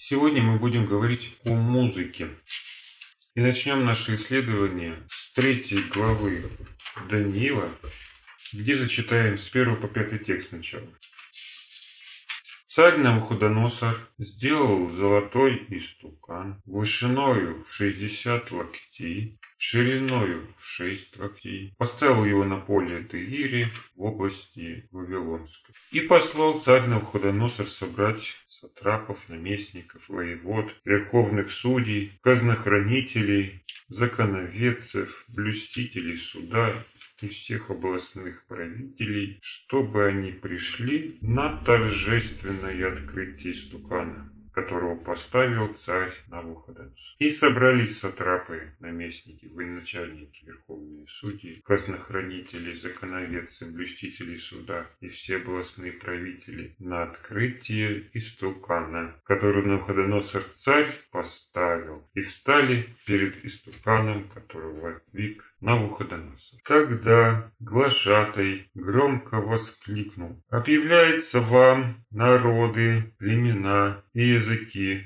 Сегодня мы будем говорить о музыке. И начнем наше исследование с третьей главы Даниила, где зачитаем с первого по пятый текст сначала. Царь Навуходоносор сделал золотой истукан вышиною в шестьдесят локтей, шириною в шесть локтей, поставил его на поле Деире в области Вавилонской. И послал царь Навуходоносор собрать сатрапов, наместников, воевод, верховных судей, казнохранителей, законоведцев, блюстителей суда и всех областных правителей, чтобы они пришли на торжественное открытие стукана которого поставил царь Навуходоносор. И собрались сатрапы, наместники, военачальники, верховные судьи, казнохранители, законоведцы, блюстители суда и все областные правители на открытие истукана, который Навуходоносор царь поставил. И встали перед истуканом, который воздвиг Навуходоносор. Тогда глашатай громко воскликнул. «Объявляется вам, народы, племена и языки,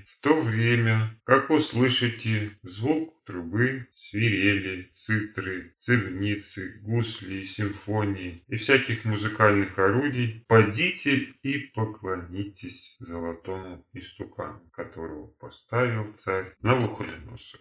в то время, как услышите звук трубы, свирели, цитры, цивницы, гусли, симфонии и всяких музыкальных орудий, подите и поклонитесь золотому истукану, которого поставил царь Навуходоносор.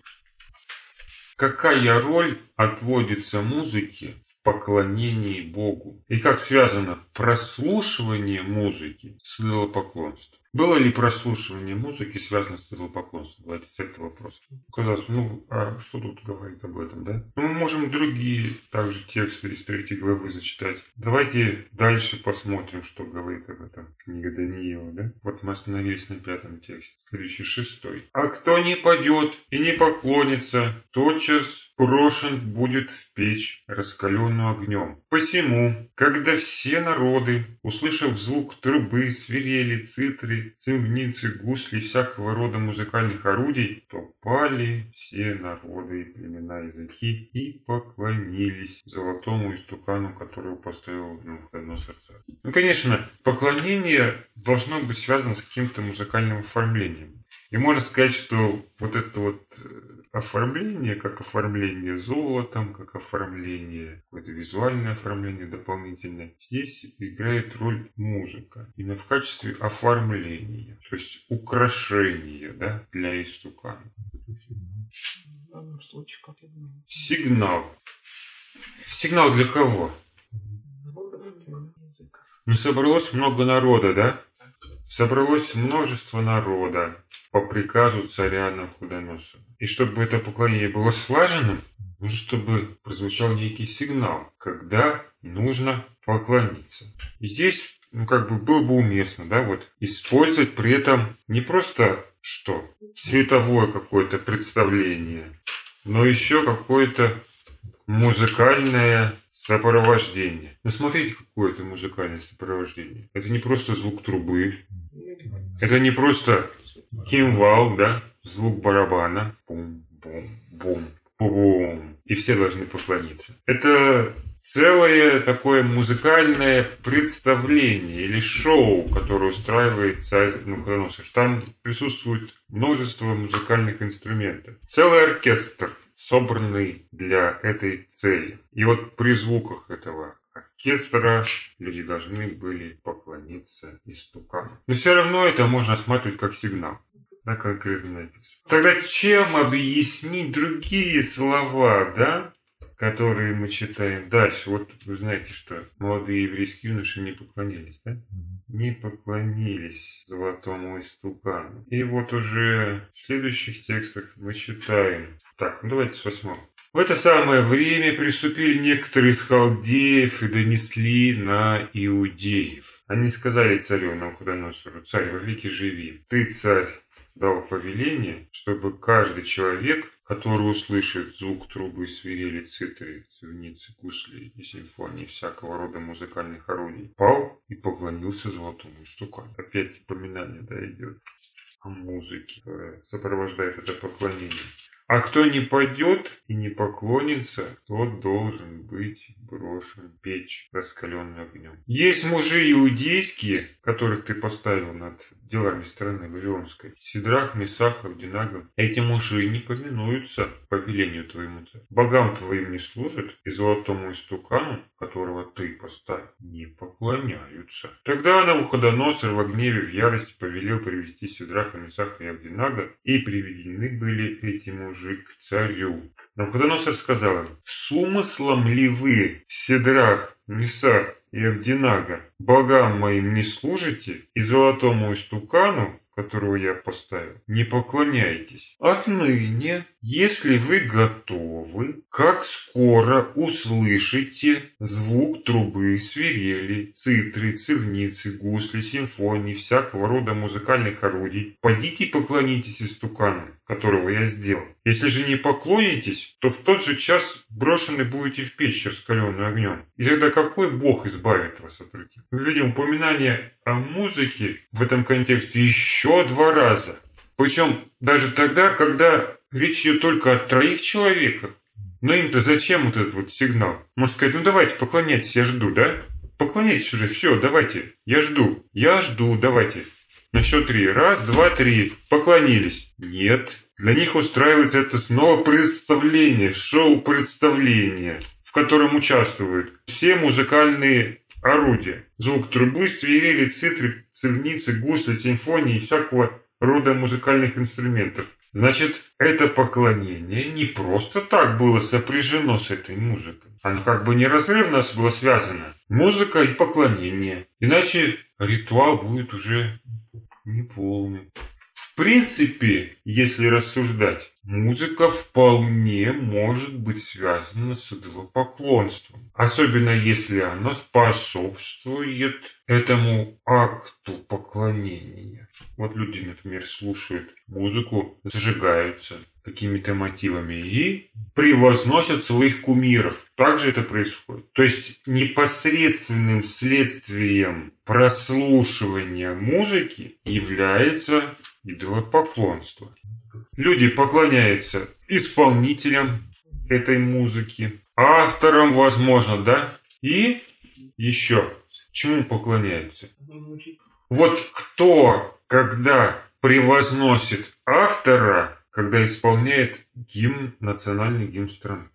Какая роль отводится музыке в поклонении Богу? И как связано прослушивание музыки с идолопоклонством? Было ли прослушивание музыки связано с идолопоклонством? С этого вопроса. Казалось, ну, а что тут говорить об этом, да? Ну, мы можем другие также тексты из третьей главы зачитать. Давайте дальше посмотрим, что говорит об этом книга Даниила, да? Вот мы остановились на пятом тексте, следующий шестой. «А кто не падет и не поклонится, тотчас брошен будет в печь, раскаленную огнем. Посему, когда все народы, услышав звук трубы, свирели, цитры, цимвницы, гусли всякого рода музыкальных орудий, то пали все народы и племена языки и поклонились золотому истукану, который поставил Навуходоносор царь. Ну, конечно, поклонение должно быть связано с каким-то музыкальным оформлением. И можно сказать, что вот это вот э, оформление, как оформление золотом, как оформление, какое-то визуальное оформление дополнительное, здесь играет роль музыка. Именно в качестве оформления, то есть украшения да, для истукана. Сигнал. Сигнал для кого? Ну, собралось много народа, да? Собралось множество народа по приказу царя Навходоносора. И чтобы это поклонение было слаженным, нужно, чтобы прозвучал некий сигнал, когда нужно поклониться. И здесь ну, как бы было бы уместно, да, вот, использовать при этом не просто что? Световое какое-то представление, но еще какое-то музыкальное сопровождение. Ну, смотрите, какое это музыкальное сопровождение. Это не просто звук трубы, это не просто кимвал, да, звук барабана. Бум-бум-бум-бум. И все должны поклониться. Это целое такое музыкальное представление или шоу, которое устраивает царь Навуходоносор. Там присутствует множество музыкальных инструментов. Целый оркестр, собранный для этой цели. И вот при звуках этого оркестра люди должны были поклониться истукану. Но все равно это можно осматривать как сигнал. Да, конкретно написано. Тогда чем объяснить другие слова, да, которые мы читаем дальше? Вот вы знаете, что молодые еврейские юноши не поклонились, да? Не поклонились золотому истукану. И вот уже в следующих текстах мы читаем. Так, ну давайте с восьмого. В это самое время приступили некоторые из халдеев и донесли на иудеев. Они сказали царю Навуходоносору, царь, во веки живи. Ты, царь, дал повеление, чтобы каждый человек, который услышит звук трубы, свирели, цитры, цивницы, гусли и симфонии всякого рода музыкальных орудий, пал и поклонился золотому истукану. Опять упоминание да, идет о музыке, которая сопровождает это поклонение. А кто не пойдет и не поклонится, тот должен быть брошен в печь, раскаленную огнем. Есть мужи иудейские, которых ты поставил над делами страны Вавилонской. Сидрах, Месах, Авдинага. Эти мужи не повинуются по велению твоему царь. Богам твоим не служат, и золотому истукану, которого ты поставил, не поклоняются. Тогда Навуходоносор в гневе, в ярости повелел привести Сидраха, Месаха и Авдинага, и приведены были эти мужи к царю. Навуходоносор сказал им, с умыслом ли вы, Сидрах, Месах и Авдинага, богам моим не служите и золотому истукану, которого я поставил, не поклоняйтесь. Отныне, если вы готовы, как скоро услышите звук трубы, свирели, цитры, цивницы, гусли, симфонии, всякого рода музыкальных орудий, пойдите и поклонитесь истукану, которого я сделал. Если же не поклонитесь, то в тот же час брошены будете в печь, раскаленную огнем. И тогда какой Бог избавит вас от руки? Мы видим упоминание о музыке в этом контексте еще два раза. Причем даже тогда, когда речь идет только о троих человеках. Но им-то зачем вот этот вот сигнал? Может сказать, ну давайте поклоняйтесь, я жду, да? Поклоняйтесь уже, все, давайте, я жду, я жду, давайте. На счет три. Раз, два, три. Поклонились. Нет. Для них устраивается это снова представление, шоу-представление, в котором участвуют все музыкальные орудия. Звук трубы, свирели, цитры, цивницы, гусли, симфонии и всякого рода музыкальных инструментов. Значит, это поклонение не просто так было сопряжено с этой музыкой. Оно как бы неразрывно было связано. Музыка и поклонение. Иначе ритуал будет уже неполный. Принципе, если рассуждать, музыка вполне может быть связана с идолопоклонством. Особенно если она способствует этому акту поклонения. Вот люди, например, слушают музыку, зажигаются какими-то мотивами и превозносят своих кумиров. Также это происходит. То есть непосредственным следствием прослушивания музыки является идолопоклонство. Люди поклоняются исполнителям этой музыки, авторам, возможно, да? И еще чему поклоняются? Вот кто, когда превозносит автора, когда исполняет гимн, национальный гимн страны.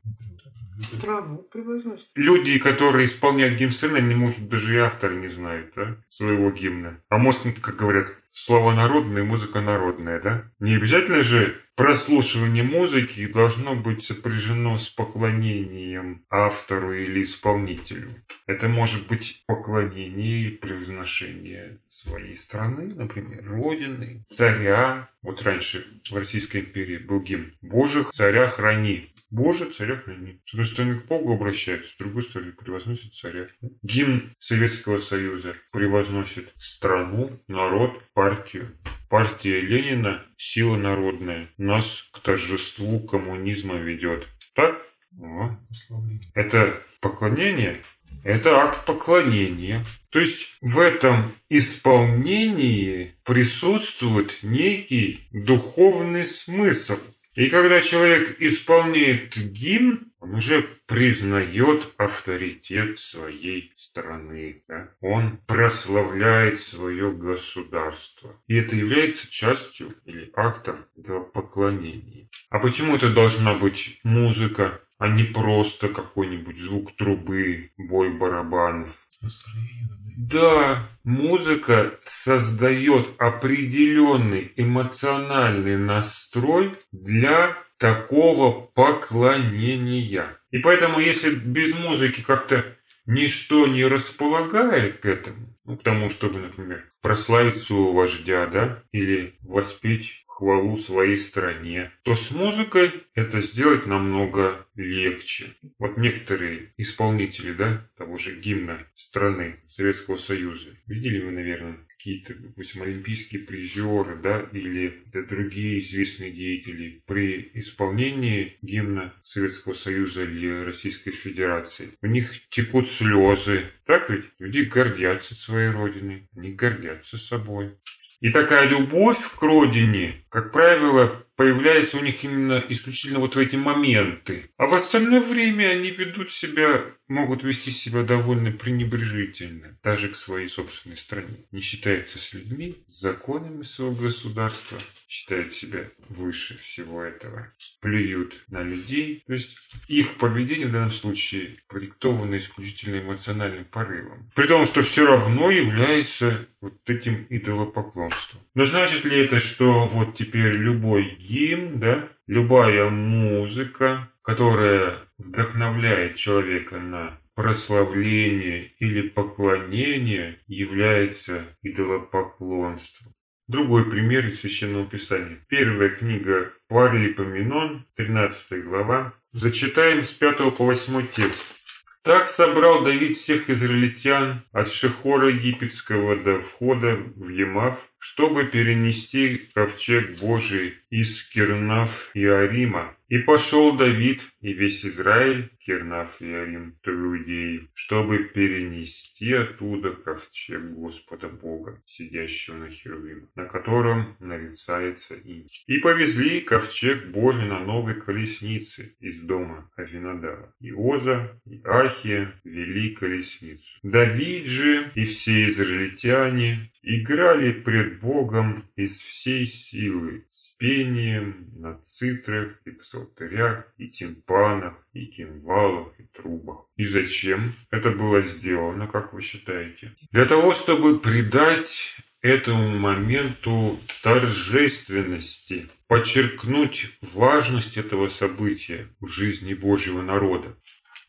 Страну превозносит. Люди, которые исполняют гимн страны, они, может, даже и автора не знают, да, своего гимна. А может, как говорят, слова народные, музыка народная, да? Не обязательно же прослушивание музыки должно быть сопряжено с поклонением автору или исполнителю. Это может быть поклонение и превозношение своей страны, например, родины, царя. Вот раньше в Российской империи был гимн «Боже, царя храни». Боже, царя храни. С одной стороны, к Богу обращается, с другой стороны, превозносит царя. Гимн Советского Союза превозносит страну, народ, партию. Партия Ленина – сила народная. Нас к торжеству коммунизма ведет. Так? О. Это поклонение? Это акт поклонения. То есть в этом исполнении присутствует некий духовный смысл. И когда человек исполняет гимн, он уже признает авторитет своей страны. Да? Он прославляет свое государство. И это является частью или актом этого поклонения. А почему это должна быть музыка, а не просто какой-нибудь звук трубы, бой барабанов? Да, музыка создает определенный эмоциональный настрой для такого поклонения. И поэтому, если без музыки как-то ничто не располагает к этому, ну, к тому, чтобы, например, прославить своего вождя, да, или воспеть хвалу своей стране, то с музыкой это сделать намного легче. Вот некоторые исполнители, да, того же гимна страны Советского Союза, видели вы, наверное, какие-то, допустим, олимпийские призеры, да, или да, другие известные деятели при исполнении гимна Советского Союза или Российской Федерации. У них текут слезы. Так ведь? Люди гордятся своей родиной, они гордятся собой. И такая любовь к родине, как правило, появляется у них именно исключительно вот в эти моменты. А в остальное время они ведут себя, могут вести себя довольно пренебрежительно, даже к своей собственной стране. Не считаются с людьми, с законами своего государства, считают себя выше всего этого. Плюют на людей. То есть их поведение в данном случае продиктовано исключительно эмоциональным порывом. При том, что все равно является вот этим идолопоклонством. Но значит ли это, что вот теперь любой гимн, да, любая музыка, которая вдохновляет человека на прославление или поклонение, является идолопоклонством. Другой пример из Священного Писания. Первая книга Паралипоменон, 13 глава. Зачитаем с 5 по 8 текст. Так собрал Давид всех израильтян от Шехора египетского до входа в Емав, чтобы перенести ковчег Божий из Кирнаф и Арима. И пошел Давид и весь Израиль, Кирнаф и Арим, то иудеи, чтобы перенести оттуда ковчег Господа Бога, сидящего на Херувиме, на котором нарицается и. И повезли ковчег Божий на новой колеснице из дома Авинадара. И Оза, и Ахия вели колесницу. Давид же и все израильтяне играли пред Богом из всей силы, с пением на цитрах и псалтырях, и тимпанах, и кимвалах, и трубах. И зачем это было сделано, как вы считаете? Для того, чтобы придать этому моменту торжественности, подчеркнуть важность этого события в жизни Божьего народа.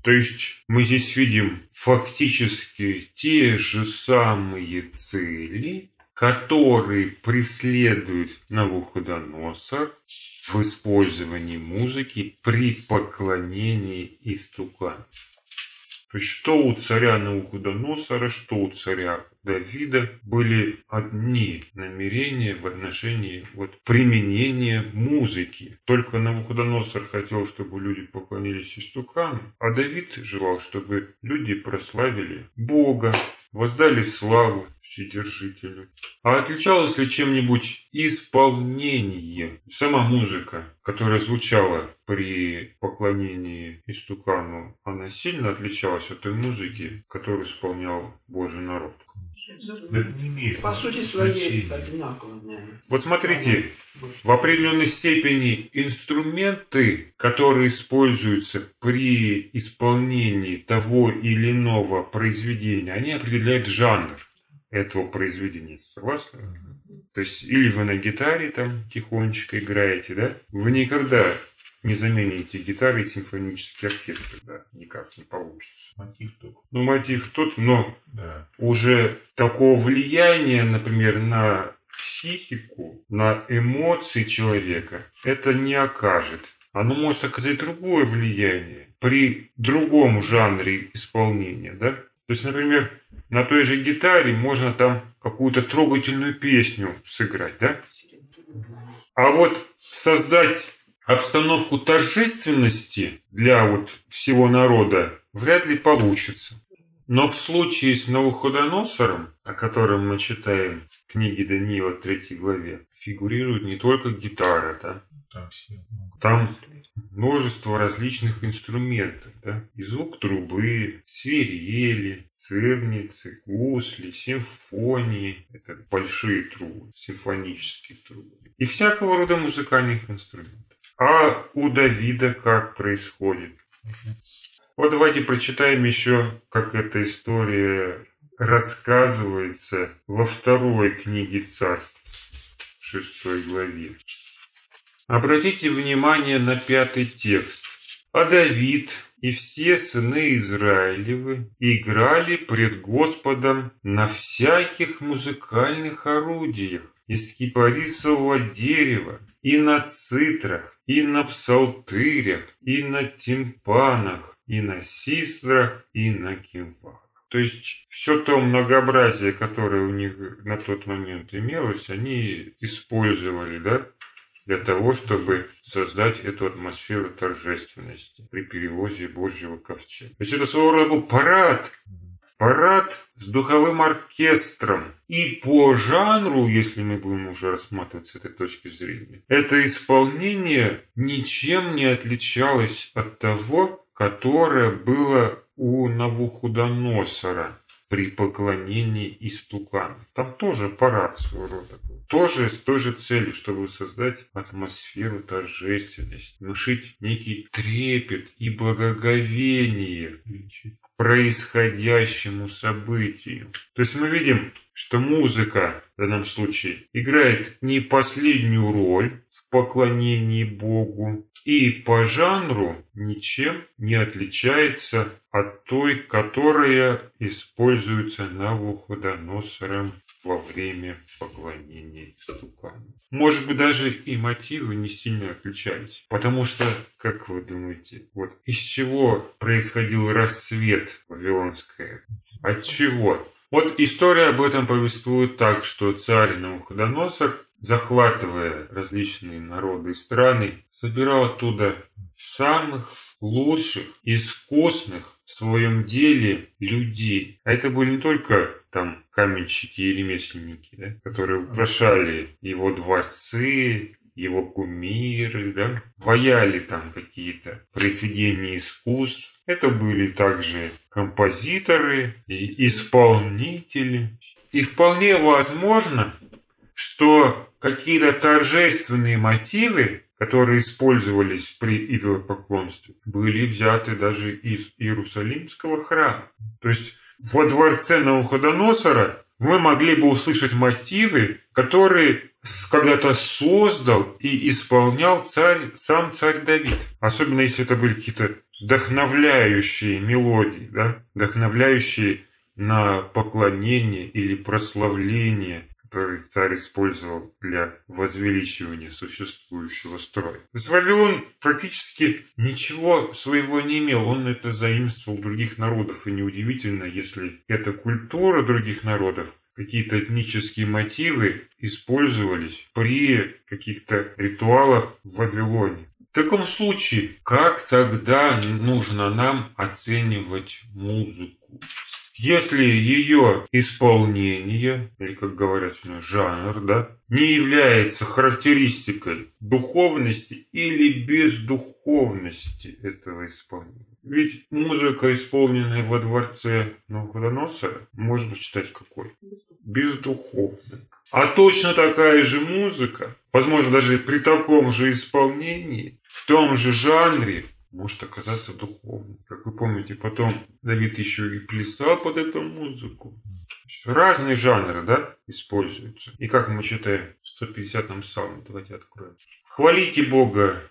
То есть мы здесь видим фактически те же самые цели, которые преследует Навуходоносор в использовании музыки при поклонении истукану. Что у царя Навуходоносора, что у царя Давида были одни намерения в отношении вот, применения музыки. Только Навуходоносор хотел, чтобы люди поклонились истукану, а Давид желал, чтобы люди прославили Бога, воздали славу Вседержителю. А отличалось ли чем-нибудь исполнение, сама музыка, которая звучала при поклонении истукану, она сильно отличалась от той музыки, которую исполнял Божий народ? Это не имеет По сути своей одинаково, наверное. Вот смотрите, в определенной степени инструменты, которые используются при исполнении того или иного произведения, они определяют жанр этого произведения. Согласны? То есть, или вы на гитаре там тихонечко играете, да? Вы никогда не замените гитары и симфонический оркестр, да? Никак не получится. Мотив только. Ну, мотив тот, но Да. уже такого влияния, например, на психику, на эмоции человека, это не окажет. Оно может оказать другое влияние при другом жанре исполнения, да? То есть, например, на той же гитаре можно там какую-то трогательную песню сыграть, да? А вот создать обстановку торжественности для вот всего народа вряд ли получится. Но в случае с Навуходоносором, о котором мы читаем в книге Даниила 3 главе, фигурирует не только гитара, да? Там там множество различных инструментов. Да? И звук трубы, свирели, цирницы, гусли, симфонии. Это большие трубы, симфонические трубы. И всякого рода музыкальных инструментов. А у Давида как происходит? Вот давайте прочитаем еще, как эта история рассказывается во второй книге царств, шестой главе. Обратите внимание на пятый текст. А Давид и все сыны Израилевы играли пред Господом на всяких музыкальных орудиях из кипарисового дерева, и на цитрах, и на псалтырях, и на тимпанах, и на систрах, и на кимвах. То есть все то многообразие, которое у них на тот момент имелось, они использовали, да, для того, чтобы создать эту атмосферу торжественности при перевозе Божьего ковчега. То есть это своего рода был парад парад с духовым оркестром. И по жанру, если мы будем уже рассматривать с этой точки зрения, это исполнение ничем не отличалось от того, которое было у Навуходоносора при поклонении истукану. Там тоже парад своего рода был. Тоже с той же целью, чтобы создать атмосферу торжественности, внушить некий трепет и благоговение происходящему событию. То есть мы видим, что музыка в данном случае играет не последнюю роль в поклонении Богу и по жанру ничем не отличается от той, которая используется Навуходоносором во время поклонения стукану. Может быть, даже и мотивы не сильно отличались. Потому что, как вы думаете, вот из чего происходил расцвет Вавилонской? От чего? Вот история об этом повествует так, что царь Навуходоносор, захватывая различные народы и страны, собирал оттуда самых лучших, искусных в своем деле людей. А это были не только там каменщики и ремесленники, да, которые украшали его дворцы, его кумиры, да, ваяли там какие-то произведения искусств. Это были также композиторы и исполнители. И вполне возможно, что какие-то торжественные мотивы которые использовались при идолопоклонстве, были взяты даже из Иерусалимского храма. То есть во дворце Навуходоносора вы могли бы услышать мотивы, которые когда-то создал и исполнял царь, сам царь Давид. Особенно если это были какие-то вдохновляющие мелодии, да? вдохновляющие на поклонение или прославление который царь использовал для возвеличивания существующего строя. То есть Вавилон практически ничего своего не имел, он это заимствовал других народов. И неудивительно, если эта культура других народов какие-то этнические мотивы использовались при каких-то ритуалах в Вавилоне. В таком случае, как тогда нужно нам оценивать музыку? Если ее исполнение, или как говорят жанр, да, не является характеристикой духовности или бездуховности этого исполнения. Ведь музыка, исполненная во дворце Навуходоносора, можно считать какой? Бездуховной. А точно такая же музыка, возможно, даже при таком же исполнении, в том же жанре, может оказаться духовным. Как вы помните, потом Давид еще и плясал под эту музыку. Разные жанры, да, используются. И как мы читаем в 150-м псалме, давайте откроем. Хвалите Бога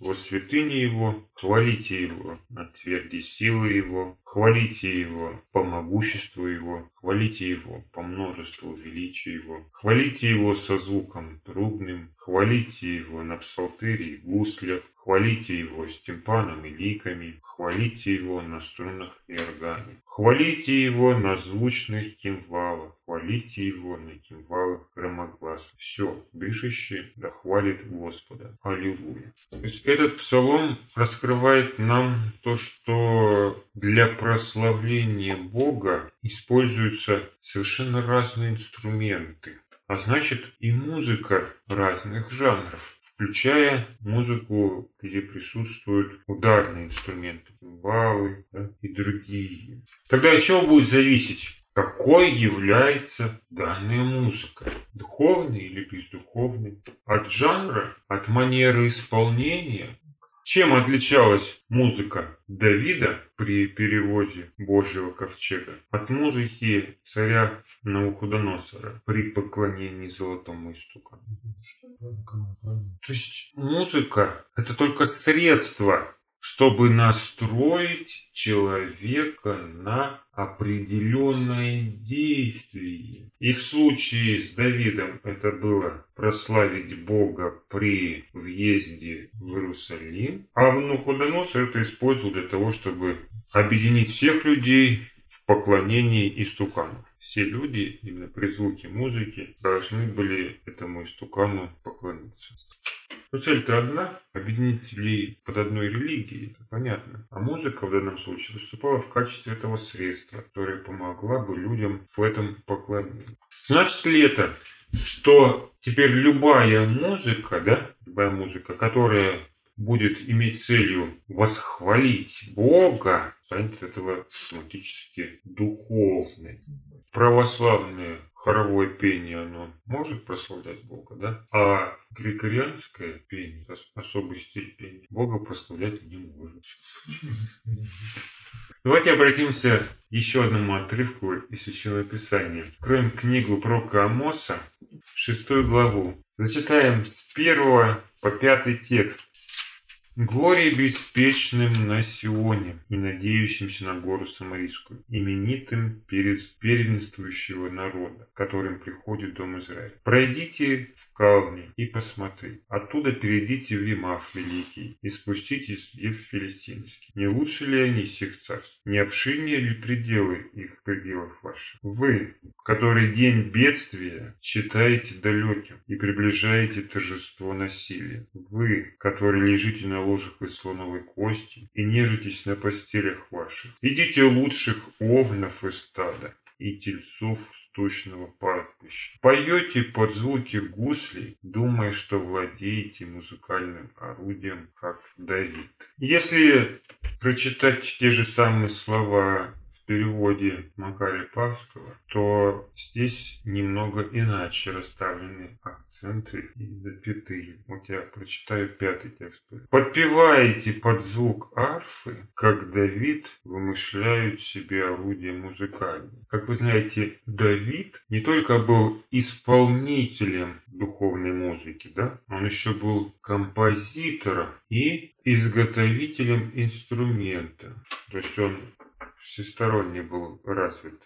во святыне Его, хвалите Его на тверди силы Его, хвалите Его по могуществу Его, хвалите Его по множеству величия Его, хвалите Его со звуком трубным, хвалите Его на псалтыре и гуслях, Хвалите его с тимпаном и ликами, хвалите его на струнах и органе, хвалите его на звучных кимвалах, хвалите его на кимвалах громогласов. Все, дышащее да хвалит Господа. Аллилуйя. То есть этот псалом раскрывает нам то, что для прославления Бога используются совершенно разные инструменты. А значит и музыка разных жанров включая музыку, где присутствуют ударные инструменты, валы да, и другие. Тогда от чего будет зависеть? Какой является данная музыка? Духовный или бездуховный? От жанра? От манеры исполнения? Чем отличалась музыка Давида при перевозе Божьего ковчега от музыки царя Навуходоносора при поклонении золотому истукану? То есть музыка – это только средство, чтобы настроить человека на определенное действие. И в случае с Давидом это было прославить Бога при въезде в Иерусалим, а Навуходоносор это использовал для того, чтобы объединить всех людей в поклонении истукану. Все люди именно при звуке музыки должны были этому истукану поклониться. Но цель-то одна – объединить людей под одной религией, это понятно. А музыка в данном случае выступала в качестве этого средства, которое помогла бы людям в этом поклонении. Значит ли это, что теперь любая музыка, да, любая музыка, которая будет иметь целью восхвалить Бога, станет от этого автоматически духовной. Православное хоровое пение, оно может прославлять Бога, да? А григорианское пение, ос- особый стиль пения, Бога прославлять не может. Давайте обратимся к еще одному отрывку из Священного Писания. Откроем книгу пророка Амоса, шестую главу. Зачитаем с первого по пятый текст. Горе беспечным на Сионе и надеющимся на гору Самарийскую, именитым перед первенствующего народа, которым приходит Дом Израиля. Пройдите в Кални и посмотри. Оттуда перейдите в Вимав Великий и спуститесь в Филистимский. Не лучше ли они всех царств? Не обширнее ли пределы их пределов ваших? Вы, который день бедствия считаете далеким и приближаете торжество насилия. Вы, которые лежите на ложах из слоновой кости и нежитесь на постелях ваших. Идите лучших овнов из стада и тельцов сточного пастбища. Поете под звуки гуслей, думая, что владеете музыкальным орудием, как Давид. Если прочитать те же самые слова переводе Макария Павского, то здесь немного иначе расставлены акценты и запятые. Вот я прочитаю пятый текст. Подпеваете под звук арфы, как Давид вымышляют себе орудие музыкальное. Как вы знаете, Давид не только был исполнителем духовной музыки, да, он еще был композитором и изготовителем инструмента. То есть он всесторонне был развит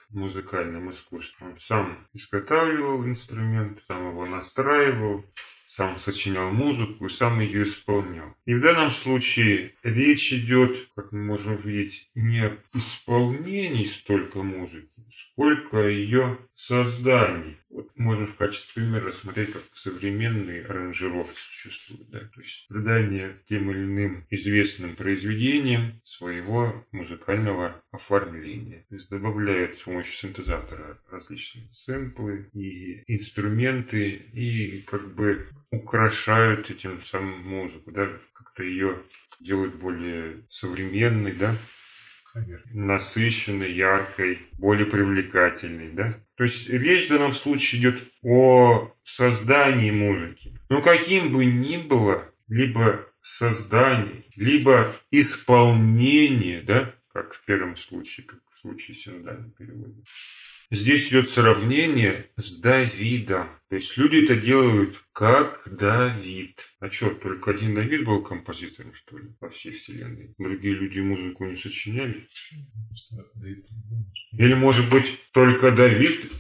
искусстве. Он сам изготавливал инструмент, сам его настраивал, сам сочинял музыку и сам ее исполнял. И в данном случае речь идет, как мы можем видеть, не об исполнении столько музыки, сколько о ее создании. Вот можно в качестве примера рассмотреть, как современные аранжировки существуют. Да? То есть придание тем или иным известным произведениям своего музыкального оформления. То есть добавляют с помощью синтезатора различные сэмплы и инструменты и как бы украшают этим самым музыку, да, как-то ее делают более современной, да, насыщенной, яркой, более привлекательной, да. То есть речь в данном случае идет о создании музыки. Но каким бы ни было, либо создание, либо исполнение, да, как в первом случае, как в случае синодального перевода. Здесь идет сравнение с Давидом. То есть люди это делают как Давид. А что, только один Давид был композитором, что ли, во всей вселенной? Другие люди музыку не сочиняли? Или, может быть, только Давид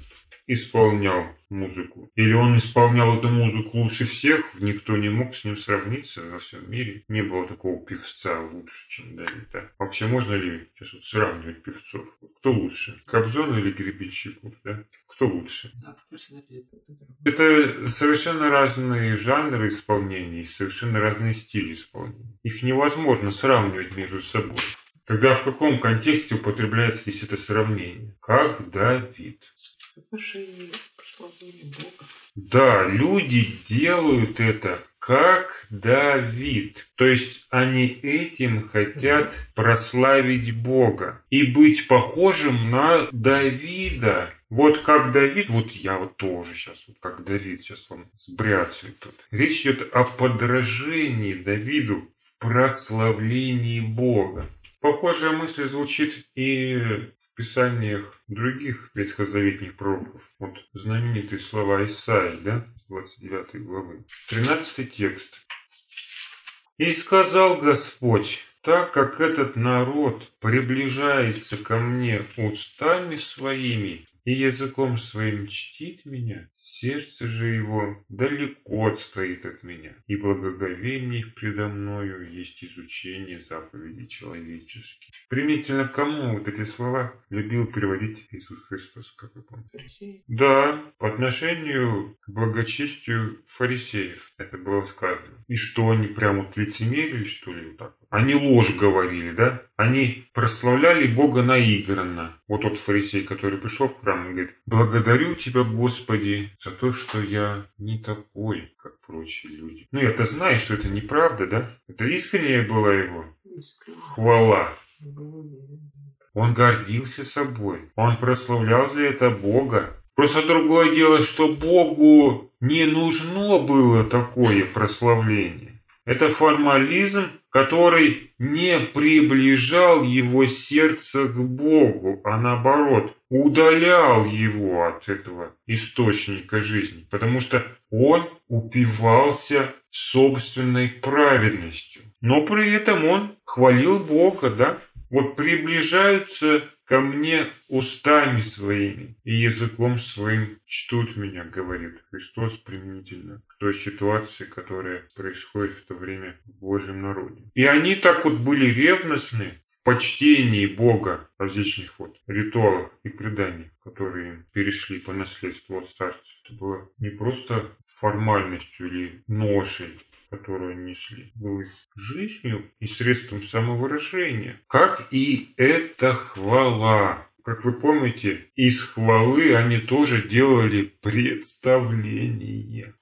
исполнял музыку. Или он исполнял эту музыку лучше всех, никто не мог с ним сравниться во всем мире. Не было такого певца лучше, чем Давид. Да? Вообще можно ли сейчас вот сравнивать певцов? Кто лучше? Кобзон или Гребенщиков? Да? Кто лучше? Это- совершенно разные жанры исполнения и совершенно разные стили исполнения. Их невозможно сравнивать между собой. Тогда в каком контексте употребляется здесь это сравнение? Как Давид. Бога. Да, люди делают это как Давид. То есть они этим хотят прославить Бога и быть похожим на Давида. Вот как Давид, вот я вот тоже сейчас, вот как Давид, сейчас он сбряцает тут. Речь идет о подражении Давиду в прославлении Бога. Похожая мысль звучит и в писаниях других ветхозаветных пророков. Вот знаменитые слова Исаии, да, с 29 главы. 13 текст. «И сказал Господь, так как этот народ приближается ко мне устами своими и языком своим чтит меня, сердце же его далеко отстоит от меня, и благоговение их предо мною есть изучение заповедей человеческих. Примительно кому вот эти слова любил переводить Иисус Христос, как вы помните? Да, по отношению к благочестию фарисеев это было сказано. И что они прямо вот лицемерили, что ли, вот так? Они ложь говорили, да? Они прославляли Бога наигранно. Вот тот фарисей, который пришел в храм и говорит, «Благодарю Тебя, Господи, за то, что я не такой, как прочие люди». Ну, я-то знаю, что это неправда, да? Это искренняя была его Искренне. хвала. Он гордился собой. Он прославлял за это Бога. Просто другое дело, что Богу не нужно было такое прославление. Это формализм, который не приближал его сердце к Богу, а наоборот, удалял его от этого источника жизни, потому что он упивался собственной праведностью. Но при этом он хвалил Бога, да? Вот приближаются ко мне устами своими и языком своим чтут меня, говорит Христос применительно к той ситуации, которая происходит в то время в Божьем народе. И они так вот были ревностны в почтении Бога различных вот ритуалах и преданиях, которые им перешли по наследству от старцев. Это было не просто формальностью или ношей, которую несли, был их жизнью и средством самовыражения, как и эта хвала. Как вы помните, из хвалы они тоже делали представление.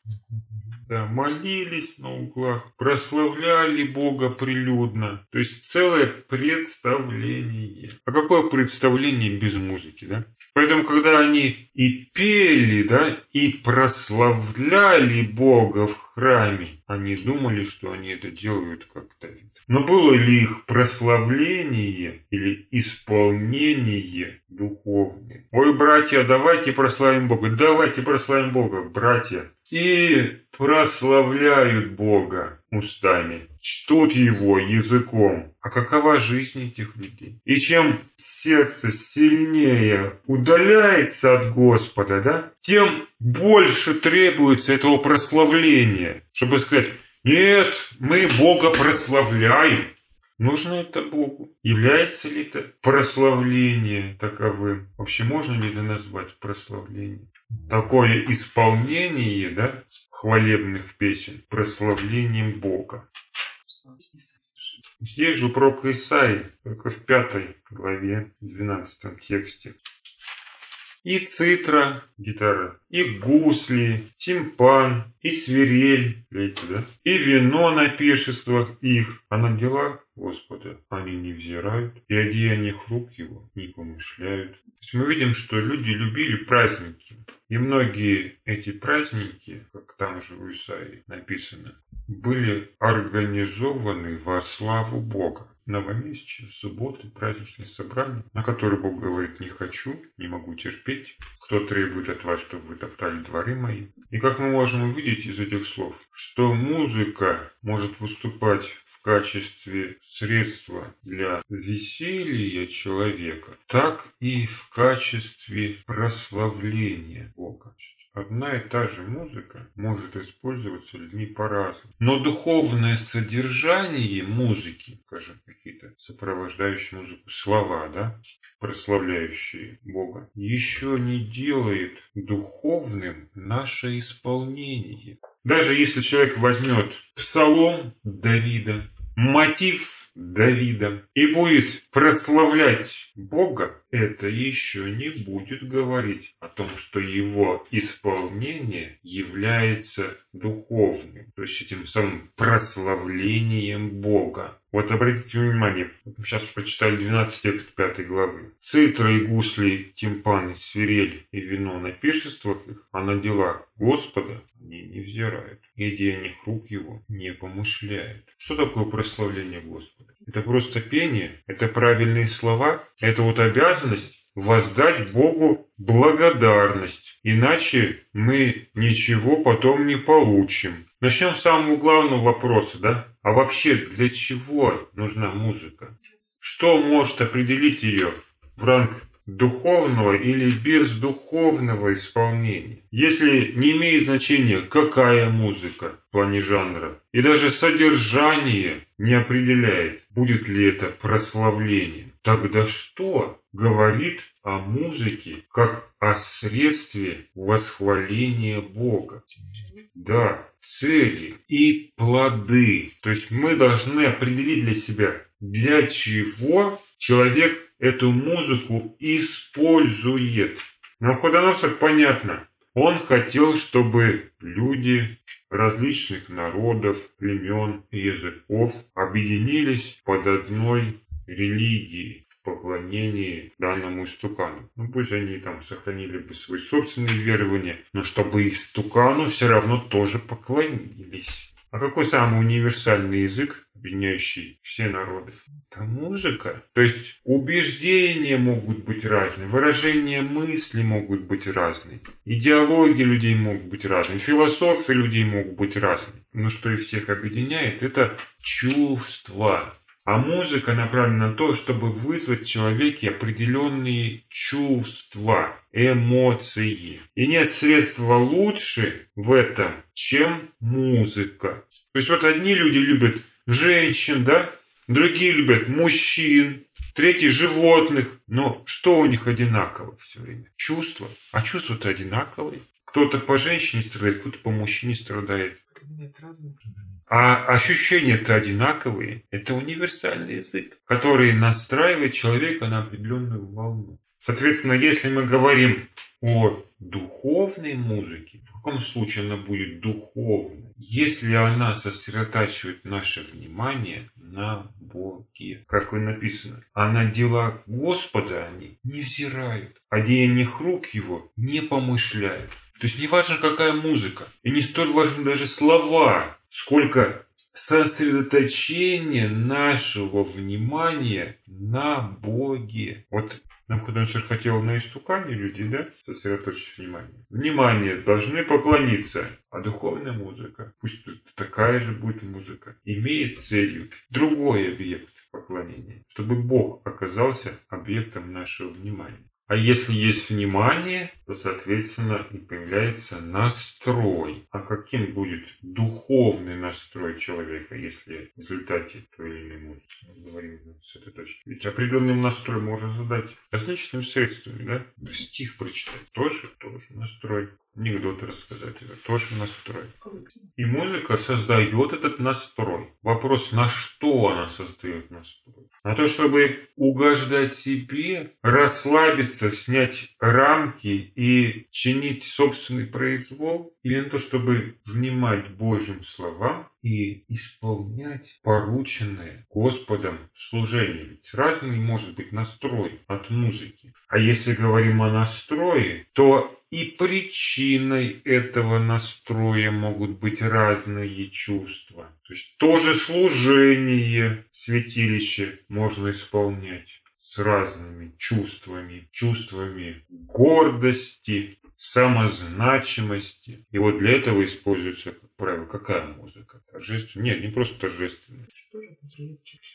Да, молились на углах, прославляли Бога прилюдно. То есть целое представление. А какое представление без музыки, да? Поэтому, когда они и пели, да, и прославляли Бога в храме, они думали, что они это делают как Давид. Но было ли их прославление или исполнение духовное? Ой, братья, давайте прославим Бога, давайте прославим Бога, братья. И прославляют Бога устами, чтут Его языком. А какова жизнь этих людей? И чем сердце сильнее удаляется от Господа, да, тем больше требуется этого прославления, чтобы сказать, нет, мы Бога прославляем. Нужно это Богу? Является ли это прославление таковым? Вообще можно ли это назвать прославлением? Такое исполнение, да, хвалебных песен, прославлением Бога. Здесь же у пророка Исаии, только в пятой главе, 12 тексте. И цитра, гитара, и гусли, тимпан, и свирель, флейта, да? И вино на пиршествах их, а на дела Господа они не взирают, и о деяниях рук его не помышляют. То есть мы видим, что люди любили праздники. И многие эти праздники, как там же у Исаии написано, были организованы во славу Бога. Новомесячие, субботы, праздничные собрания, на которые Бог говорит «не хочу, не могу терпеть, кто требует от вас, чтобы вы топтали дворы мои». И как мы можем увидеть из этих слов, что музыка может выступать в качестве средства для веселья человека, так и в качестве прославления Бога. Одна и та же музыка может использоваться людьми по-разному. Но духовное содержание музыки, скажем, какие-то сопровождающие музыку слова, да, прославляющие Бога, еще не делает духовным наше исполнение. Даже если человек возьмет псалом Давида, мотив Давида и будет прославлять Бога, это еще не будет говорить о том, что его исполнение является духовным, то есть этим самым прославлением Бога. Вот обратите внимание, сейчас прочитали 12 текст 5 главы. Цитра и гусли, тимпаны, свирель и вино на пиршествах их, а на дела Господа они не взирают. И деяниях рук его не помышляют. Что такое прославление Господа? Это просто пение, это правильные слова, это вот обязанность воздать Богу благодарность, иначе мы ничего потом не получим. Начнем с самого главного вопроса, да? А вообще для чего нужна музыка? Что может определить ее в ранг духовного или бездуховного исполнения. Если не имеет значения, какая музыка в плане жанра, и даже содержание не определяет, будет ли это прославлением, тогда что говорит о музыке как о средстве восхваления Бога? Да, цели и плоды. То есть мы должны определить для себя, для чего человек эту музыку использует. Навуходоносор понятно. Он хотел, чтобы люди различных народов, племен языков объединились под одной религией в поклонении данному истукану. Ну пусть они там сохранили бы свои собственные верования, но чтобы истукану все равно тоже поклонились. А какой самый универсальный язык, объединяющий все народы? Это музыка. То есть убеждения могут быть разные, выражения мысли могут быть разные, идеологии людей могут быть разные, философии людей могут быть разные. Но что и всех объединяет, это чувства. А музыка направлена на то, чтобы вызвать в человеке определенные чувства, эмоции. И нет средства лучше в этом, чем музыка. То есть вот одни люди любят женщин, да? Другие любят мужчин, третьи животных. Но что у них одинаково все время? Чувства. А чувства-то одинаковые. Кто-то по женщине страдает, кто-то по мужчине страдает. А ощущения-то одинаковые. Это универсальный язык, который настраивает человека на определенную волну. Соответственно, если мы говорим о духовной музыке, в каком случае она будет духовной? Если она сосредотачивает наше внимание на Боге. Как и написано, а на дела Господа они не взирают, о деяниях рук Его не помышляют. То есть не важно, какая музыка, и не столь важны даже слова, сколько сосредоточение нашего внимания на Боге. Вот Навуходоносор хотел на истукане людей, да, сосредоточить внимание. Внимание, должны поклониться. А духовная музыка, пусть такая же будет музыка, имеет целью другой объект поклонения, чтобы Бог оказался объектом нашего внимания. А если есть внимание, то, соответственно, и появляется настрой. А каким будет духовный настрой человека, если в результате той или иной музыки? Мы говорим с этой точки. Ведь определенный настрой можно задать различными средствами, да? Стих прочитать тоже, тоже настрой. Анекдоты рассказать, это тоже настрой. И музыка создает этот настрой. Вопрос, на что она создает настрой? На то, чтобы угождать себе, расслабиться, снять рамки и чинить собственный произвол? Или на то, чтобы внимать Божьим словам и исполнять порученное Господом служение? Ведь разный может быть настрой от музыки. А если говорим о настрое, то и причиной этого настроя могут быть разные чувства. То есть тоже служение святилище можно исполнять с разными чувствами, чувствами гордости, самозначимости. И вот для этого используется, правило, какая музыка? Торжественная? Нет, не просто торжественная.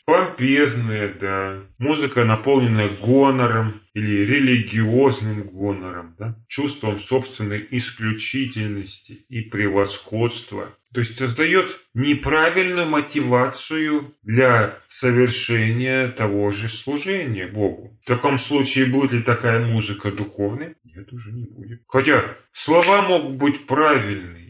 Помпезная, да. Музыка, наполненная гонором или религиозным гонором, да? чувством собственной исключительности и превосходства. То есть создает неправильную мотивацию для совершения того же служения Богу. В таком случае будет ли такая музыка духовной? Нет, уже не будет. Хотя слова могут быть правильные.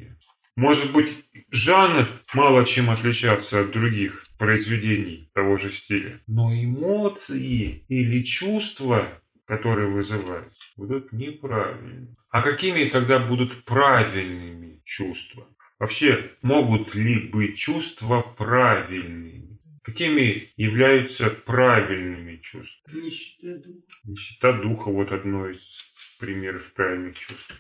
Может быть, жанр мало чем отличаться от других произведений того же стиля. Но эмоции или чувства, которые вызывают, будут неправильными. А какими тогда будут правильными чувства? Вообще, могут ли быть чувства правильными? Какими являются правильными чувствами? Нищета духа. Нищета духа – вот одно из примеров правильных чувств.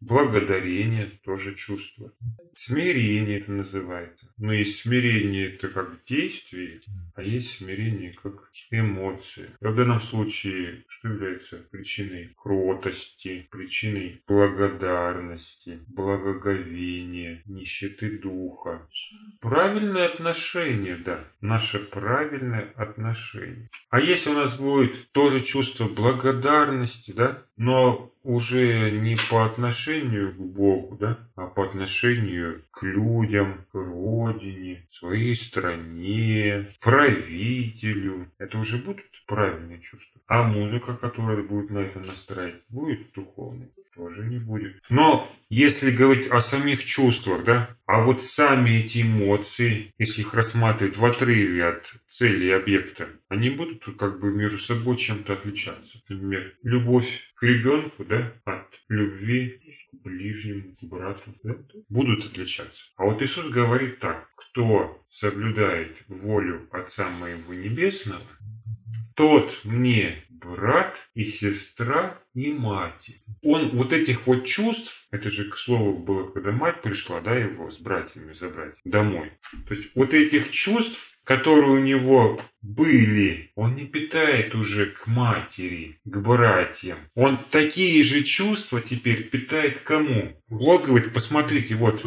Благодарение тоже чувство. Смирение это называется. Но есть смирение это как действие, а есть смирение как эмоции. В данном случае что является причиной кротости, причиной благодарности, благоговения, нищеты духа? Правильное отношение, да. Наше правильное отношение. А если у нас будет тоже чувство благодарности, да, но уже не по отношению к Богу, да, а по отношению к людям, к родине, своей стране, правителю. Это уже будут правильные чувства. А музыка, которая будет на это настраивать, будет духовной? Тоже не будет. Но если говорить о самих чувствах, да, а вот сами эти эмоции, если их рассматривать в отрыве от цели объекта, они будут как бы между собой чем-то отличаться. Например, любовь к ребенку, да, от любви к ближнему, к брату, да, будут отличаться. А вот Иисус говорит так, кто соблюдает волю Отца Моего Небесного, тот мне брат и сестра и мать. Он вот этих вот чувств, это же к слову было, когда мать пришла, да, его с братьями забрать домой. То есть вот этих чувств, которые у него были, он не питает уже к матери, к братьям. Он такие же чувства теперь питает кому? Бог говорит, посмотрите, вот,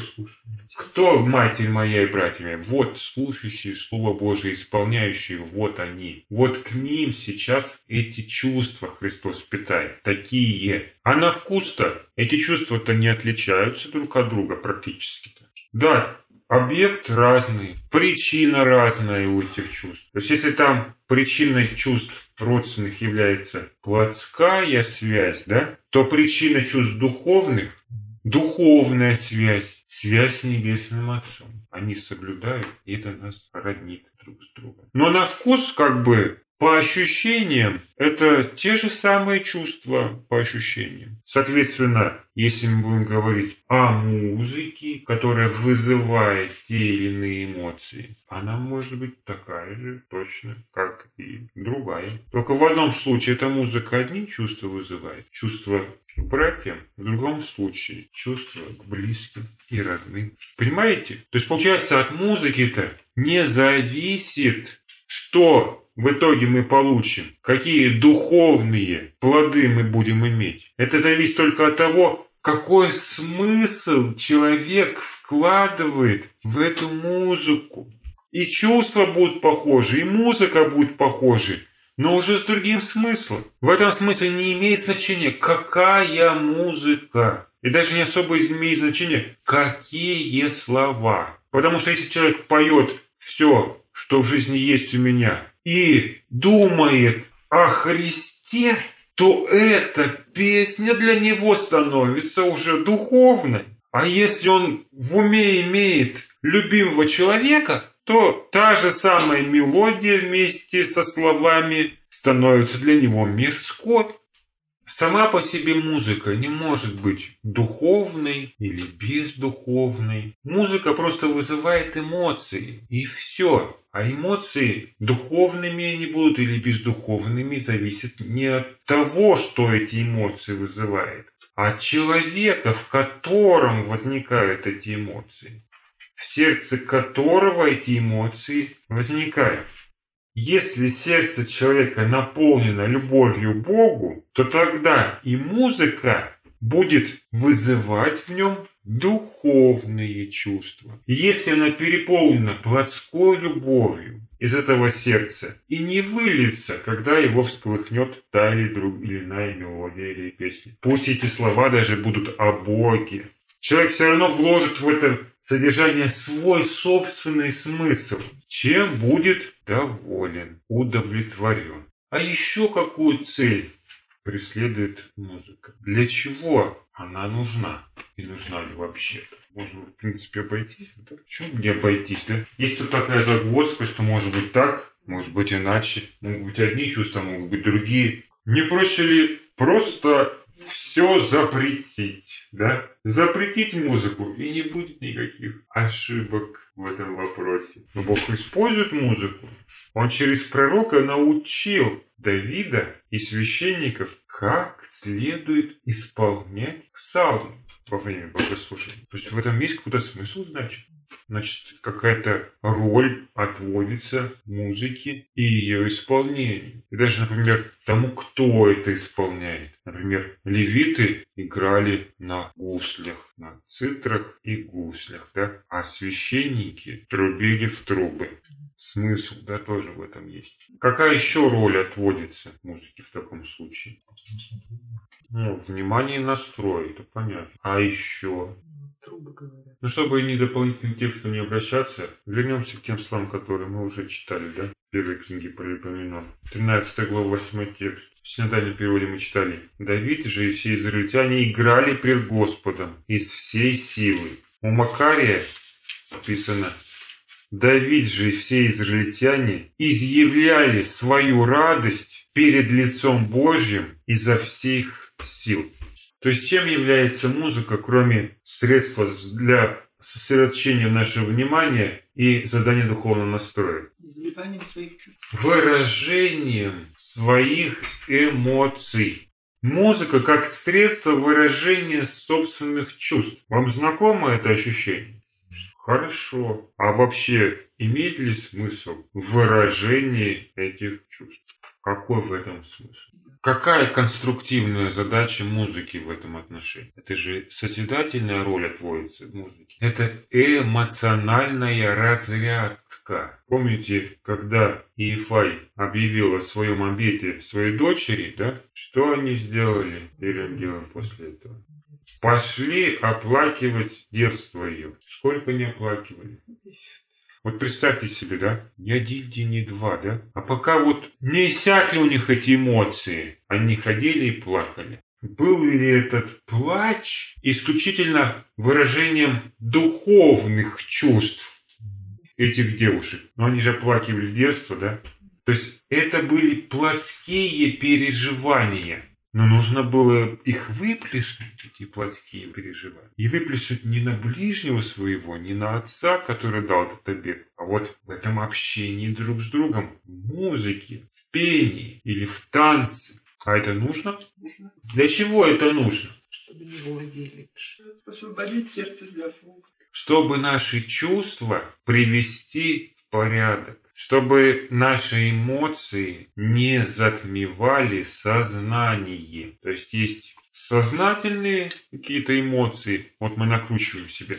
кто матерь моя и братья мои? Вот слушающие Слово Божие, исполняющие, вот они. Вот к ним сейчас эти чувства Христос питает, такие. А на вкус-то эти чувства-то не отличаются друг от друга практически-то. Да, объект разный, причина разная у этих чувств. То есть, если там причиной чувств родственных является плотская связь, да, то причина чувств духовных – духовная связь, связь с Небесным Отцом. Они соблюдают, и это нас роднит друг с другом. Но на вкус как бы по ощущениям, это те же самые чувства по ощущениям. Соответственно, если мы будем говорить о музыке, которая вызывает те или иные эмоции, она может быть такая же точно, как и другая. Только в одном случае эта музыка одни чувства вызывает. Чувства к братьям, в другом случае чувства к близким и родным. Понимаете? То есть получается от музыки-то не зависит, что в итоге мы получим, какие духовные плоды мы будем иметь. Это зависит только от того, какой смысл человек вкладывает в эту музыку. И чувства будут похожи, и музыка будет похожа, но уже с другим смыслом. В этом смысле не имеет значения, какая музыка. И даже не особо имеет значение, какие слова. Потому что если человек поет все, что в жизни есть у меня, и думает о Христе, то эта песня для него становится уже духовной. А если он в уме имеет любимого человека, то та же самая мелодия вместе со словами становится для него мирской. Сама по себе музыка не может быть духовной или бездуховной. Музыка просто вызывает эмоции, и все. А эмоции духовными они будут или бездуховными зависит не от того, что эти эмоции вызывает, а от человека, в котором возникают эти эмоции, в сердце которого эти эмоции возникают. Если сердце человека наполнено любовью Богу, то тогда и музыка будет вызывать в нем духовные чувства. Если она переполнена плотской любовью из этого сердца и не выльется, когда его всколыхнет та или друг или иная мелодия или песня. Пусть эти слова даже будут о Боге. Человек все равно вложит в это содержание свой собственный смысл, чем будет доволен, удовлетворен. А еще какую цель преследует музыка? Для чего она нужна? И нужна ли вообще-то? Можно, в принципе, обойтись. Да? Почему не обойтись, да? Есть тут такая загвоздка, что может быть так, может быть иначе. Могут быть одни чувства, могут быть другие. Не проще ли просто все запретить, да? Запретить музыку, и не будет никаких ошибок в этом вопросе. Но Бог использует музыку. Он через пророка научил Давида и священников, как следует исполнять псалмы во время богослужения. То есть в этом есть какой-то смысл, значит. Значит, какая-то роль отводится музыке и ее исполнению. И даже, например, тому, кто это исполняет. Например, левиты играли на гуслях, на цитрах и гуслях, да? а священники трубили в трубы. Смысл, да, тоже в этом есть. Какая еще роль отводится музыке в таком случае? Ну, внимание настрой, это понятно. А еще? Трубы говорят. Ну, чтобы ни дополнительным текстом не обращаться, вернемся к тем словам, которые мы уже читали, да? Первой книге Паралипоменон. 13 глава, 8 текст. В синодальном переводе мы читали. Давид же и все израильтяне играли пред Господом из всей силы. У Макария написано Давид же и все израильтяне изъявляли свою радость перед лицом Божьим изо всех сил. То есть чем является музыка, кроме средства для сосредоточения нашего внимания и задания духовного настроя? Изливанием своих чувств. Выражением своих эмоций. Музыка как средство выражения собственных чувств. Вам знакомо это ощущение? Хорошо. А вообще, имеет ли смысл выражение этих чувств? Какой в этом смысл? Какая конструктивная задача музыки в этом отношении? Это же созидательная роль отводится музыке. Это эмоциональная разрядка. Помните, когда Иефай объявил о своем обете своей дочери, да? Что они сделали первым делом после этого? Пошли оплакивать девство ее. Сколько не оплакивали? Месяц. Вот представьте себе, да? Ни один день, ни два, да? А пока вот не иссякли у них эти эмоции, они ходили и плакали. Был ли этот плач исключительно выражением духовных чувств этих девушек? Но они же оплакивали детство, да? То есть это были плотские переживания. Но нужно было их выплеснуть, эти плотские переживания. И выплеснуть не на ближнего своего, не на отца, который дал этот обед, а вот в этом общении друг с другом, в музыке, в пении или в танце. А это нужно? Нужно, Для чего это нужно? чтобы не владели. Освободить сердце для слуг. Чтобы наши чувства привести в порядок. Чтобы наши эмоции не затмевали сознание. То есть есть сознательные какие-то эмоции, вот мы накручиваем себе,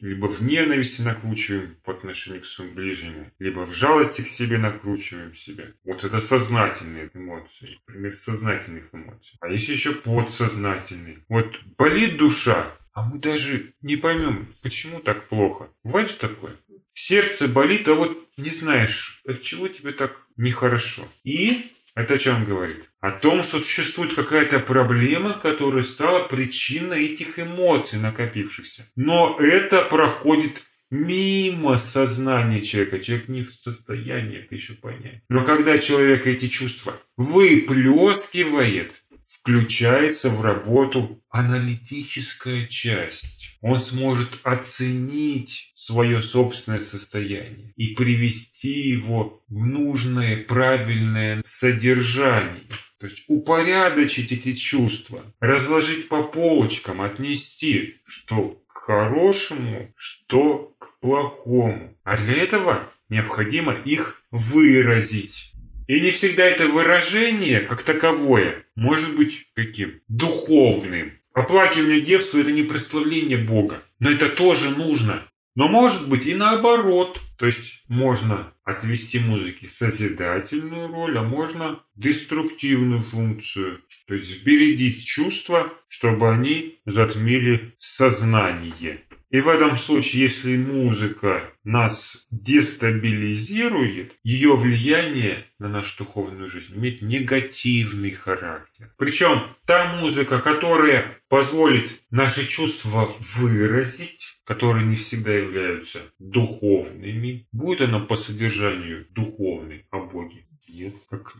либо в ненависти накручиваем по отношению к своему ближнему, либо в жалости к себе накручиваем себя. Вот это сознательные эмоции, пример сознательных эмоций. А есть еще подсознательные. Вот болит душа, а мы даже не поймем, почему так плохо. Бывает же такое? Сердце болит, а вот не знаешь, от чего тебе так нехорошо. И это о чем говорит? О том, что существует какая-то проблема, которая стала причиной этих эмоций накопившихся. Но это проходит мимо сознания человека. Человек не в состоянии это еще понять. Но когда человек эти чувства выплескивает, включается в работу аналитическая часть. Он сможет оценить свое собственное состояние и привести его в нужное, правильное содержание. То есть упорядочить эти чувства, разложить по полочкам, отнести, что к хорошему, что к плохому. А для этого необходимо их выразить. И не всегда это выражение, как таковое, может быть каким? Духовным. Оплакивание девства – это не прославление Бога. Но это тоже нужно. Но может быть и наоборот. То есть можно отвести музыке созидательную роль, а можно деструктивную функцию. То есть сбередить чувства, чтобы они затмили сознание. И в этом случае, если музыка нас дестабилизирует, ее влияние на нашу духовную жизнь имеет негативный характер. Причем та музыка, которая позволит наши чувства выразить, которые не всегда являются духовными, будет она по содержанию духовной о Боге. Нет.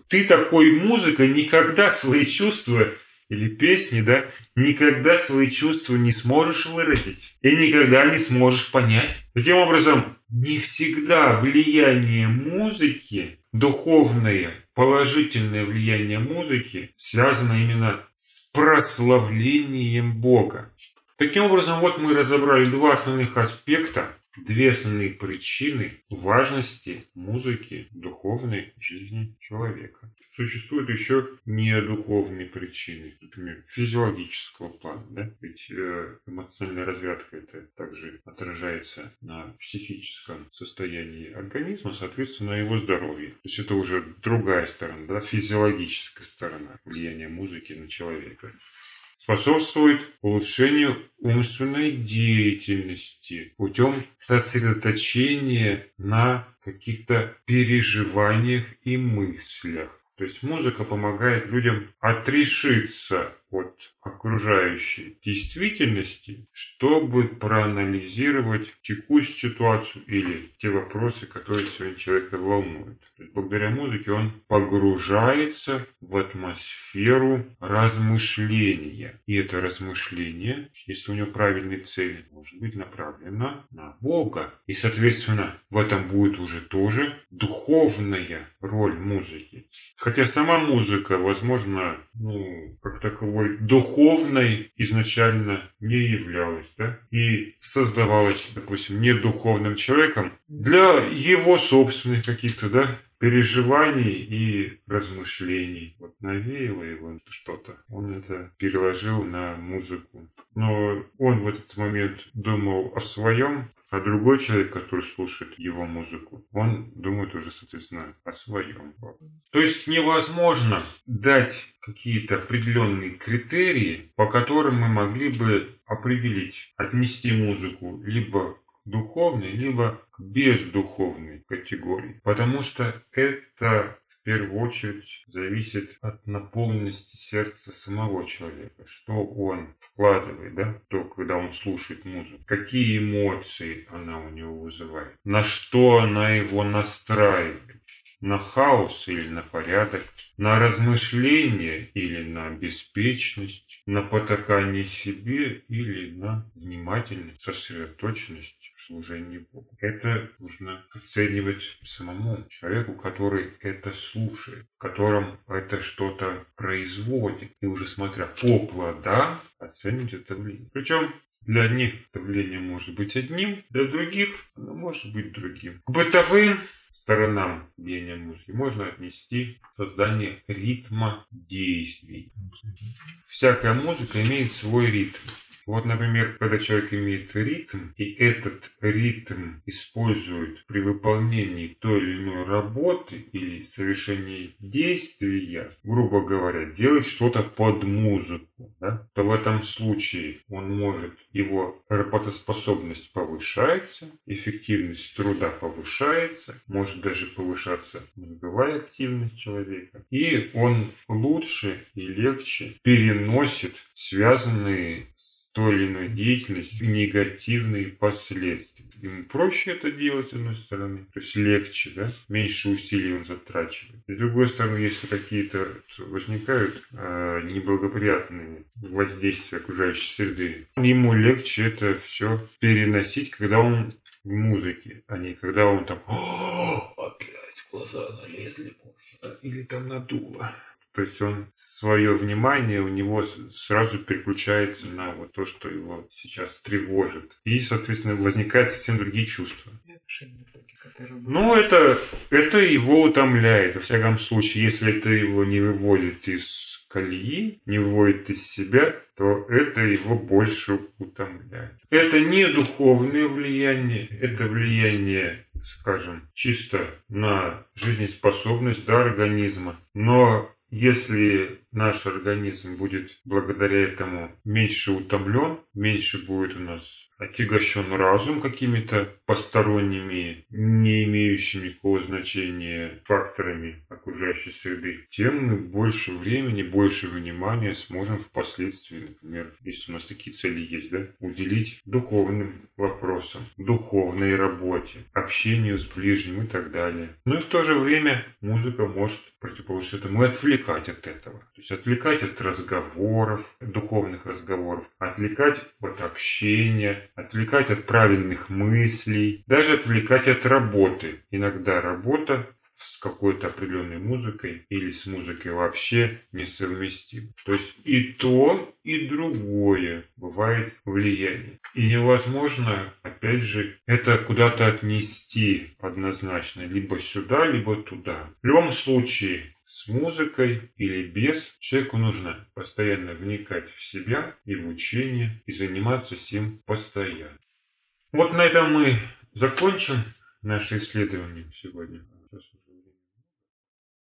Ты такой музыкой никогда свои чувства или песни, да, никогда свои чувства не сможешь выразить и никогда не сможешь понять. Таким образом, не всегда влияние музыки, духовное, положительное влияние музыки связано именно с прославлением Бога. Таким образом, вот мы разобрали два основных аспекта две основные причины важности музыки духовной жизни человека. Существуют еще недуховные причины, например, физиологического плана. Да? Ведь э, эмоциональная разрядка это также отражается на психическом состоянии организма, соответственно, на его здоровье. То есть это уже другая сторона, да? физиологическая сторона влияния музыки на человека способствует улучшению умственной деятельности путем сосредоточения на каких-то переживаниях и мыслях. То есть музыка помогает людям отрешиться от окружающей действительности, чтобы проанализировать текущую ситуацию или те вопросы, которые сегодня человека волнуют. Благодаря музыке он погружается в атмосферу размышления. И это размышление, если у него правильные цели, может быть направлено на Бога. И, соответственно, в этом будет уже тоже духовная роль музыки. Хотя сама музыка, возможно, ну, как таковой духовной изначально не являлась, да, и создавалась, допустим, не духовным человеком для его собственных каких-то, да, переживаний и размышлений. Вот навеяло его что-то. Он это переложил на музыку. Но он в этот момент думал о своем, а другой человек, который слушает его музыку, он думает уже, соответственно, о своем. То есть невозможно дать какие-то определенные критерии, по которым мы могли бы определить, отнести музыку либо духовной, либо к бездуховной категории. Потому что это в первую очередь зависит от наполненности сердца самого человека. Что он вкладывает, да, то, когда он слушает музыку. Какие эмоции она у него вызывает. На что она его настраивает на хаос или на порядок, на размышление или на беспечность, на потакание себе или на внимательность, сосредоточенность в служении Богу. Это нужно оценивать самому человеку, который это слушает, в котором это что-то производит. И уже смотря по плодам, оценить это влияние. Причем для одних давление может быть одним, для других оно может быть другим. К бытовым сторонам пения музыки можно отнести создание ритма действий. Всякая музыка имеет свой ритм. Вот, например, когда человек имеет ритм, и этот ритм использует при выполнении той или иной работы или совершении действия, грубо говоря, делать что-то под музыку, да, то в этом случае он может, его работоспособность повышается, эффективность труда повышается, может даже повышаться мозговая активность человека, и он лучше и легче переносит связанные с той или иной деятельностью негативные последствия. Ему проще это делать, с одной стороны, то есть легче, да, меньше усилий он затрачивает. С другой стороны, если какие-то возникают э, неблагоприятные воздействия окружающей среды, ему легче это все переносить, когда он в музыке, а не когда он там опять в глаза налезли мухи или там надуло. То есть он свое внимание у него сразу переключается на вот то, что его сейчас тревожит. И, соответственно, возникают совсем другие чувства. Ну, это, это его утомляет, во всяком случае. Если это его не выводит из колеи, не выводит из себя, то это его больше утомляет. Это не духовное влияние, это влияние скажем, чисто на жизнеспособность да, организма. Но если наш организм будет благодаря этому меньше утомлен, меньше будет у нас отягощен разум какими-то посторонними, не имеющими никакого значения факторами окружающей среды, тем мы больше времени, больше внимания сможем впоследствии, например, если у нас такие цели есть, да, уделить духовным вопросам, духовной работе, общению с ближним и так далее. Ну и в то же время музыка может противоположность этому и отвлекать от этого. То есть отвлекать от разговоров, духовных разговоров, отвлекать от общения, отвлекать от правильных мыслей, даже отвлекать от работы. Иногда работа с какой-то определенной музыкой или с музыкой вообще несовместим. То есть и то, и другое бывает влияние. И невозможно, опять же, это куда-то отнести однозначно, либо сюда, либо туда. В любом случае, с музыкой или без, человеку нужно постоянно вникать в себя и в учение, и заниматься всем постоянно. Вот на этом мы закончим наше исследование сегодня.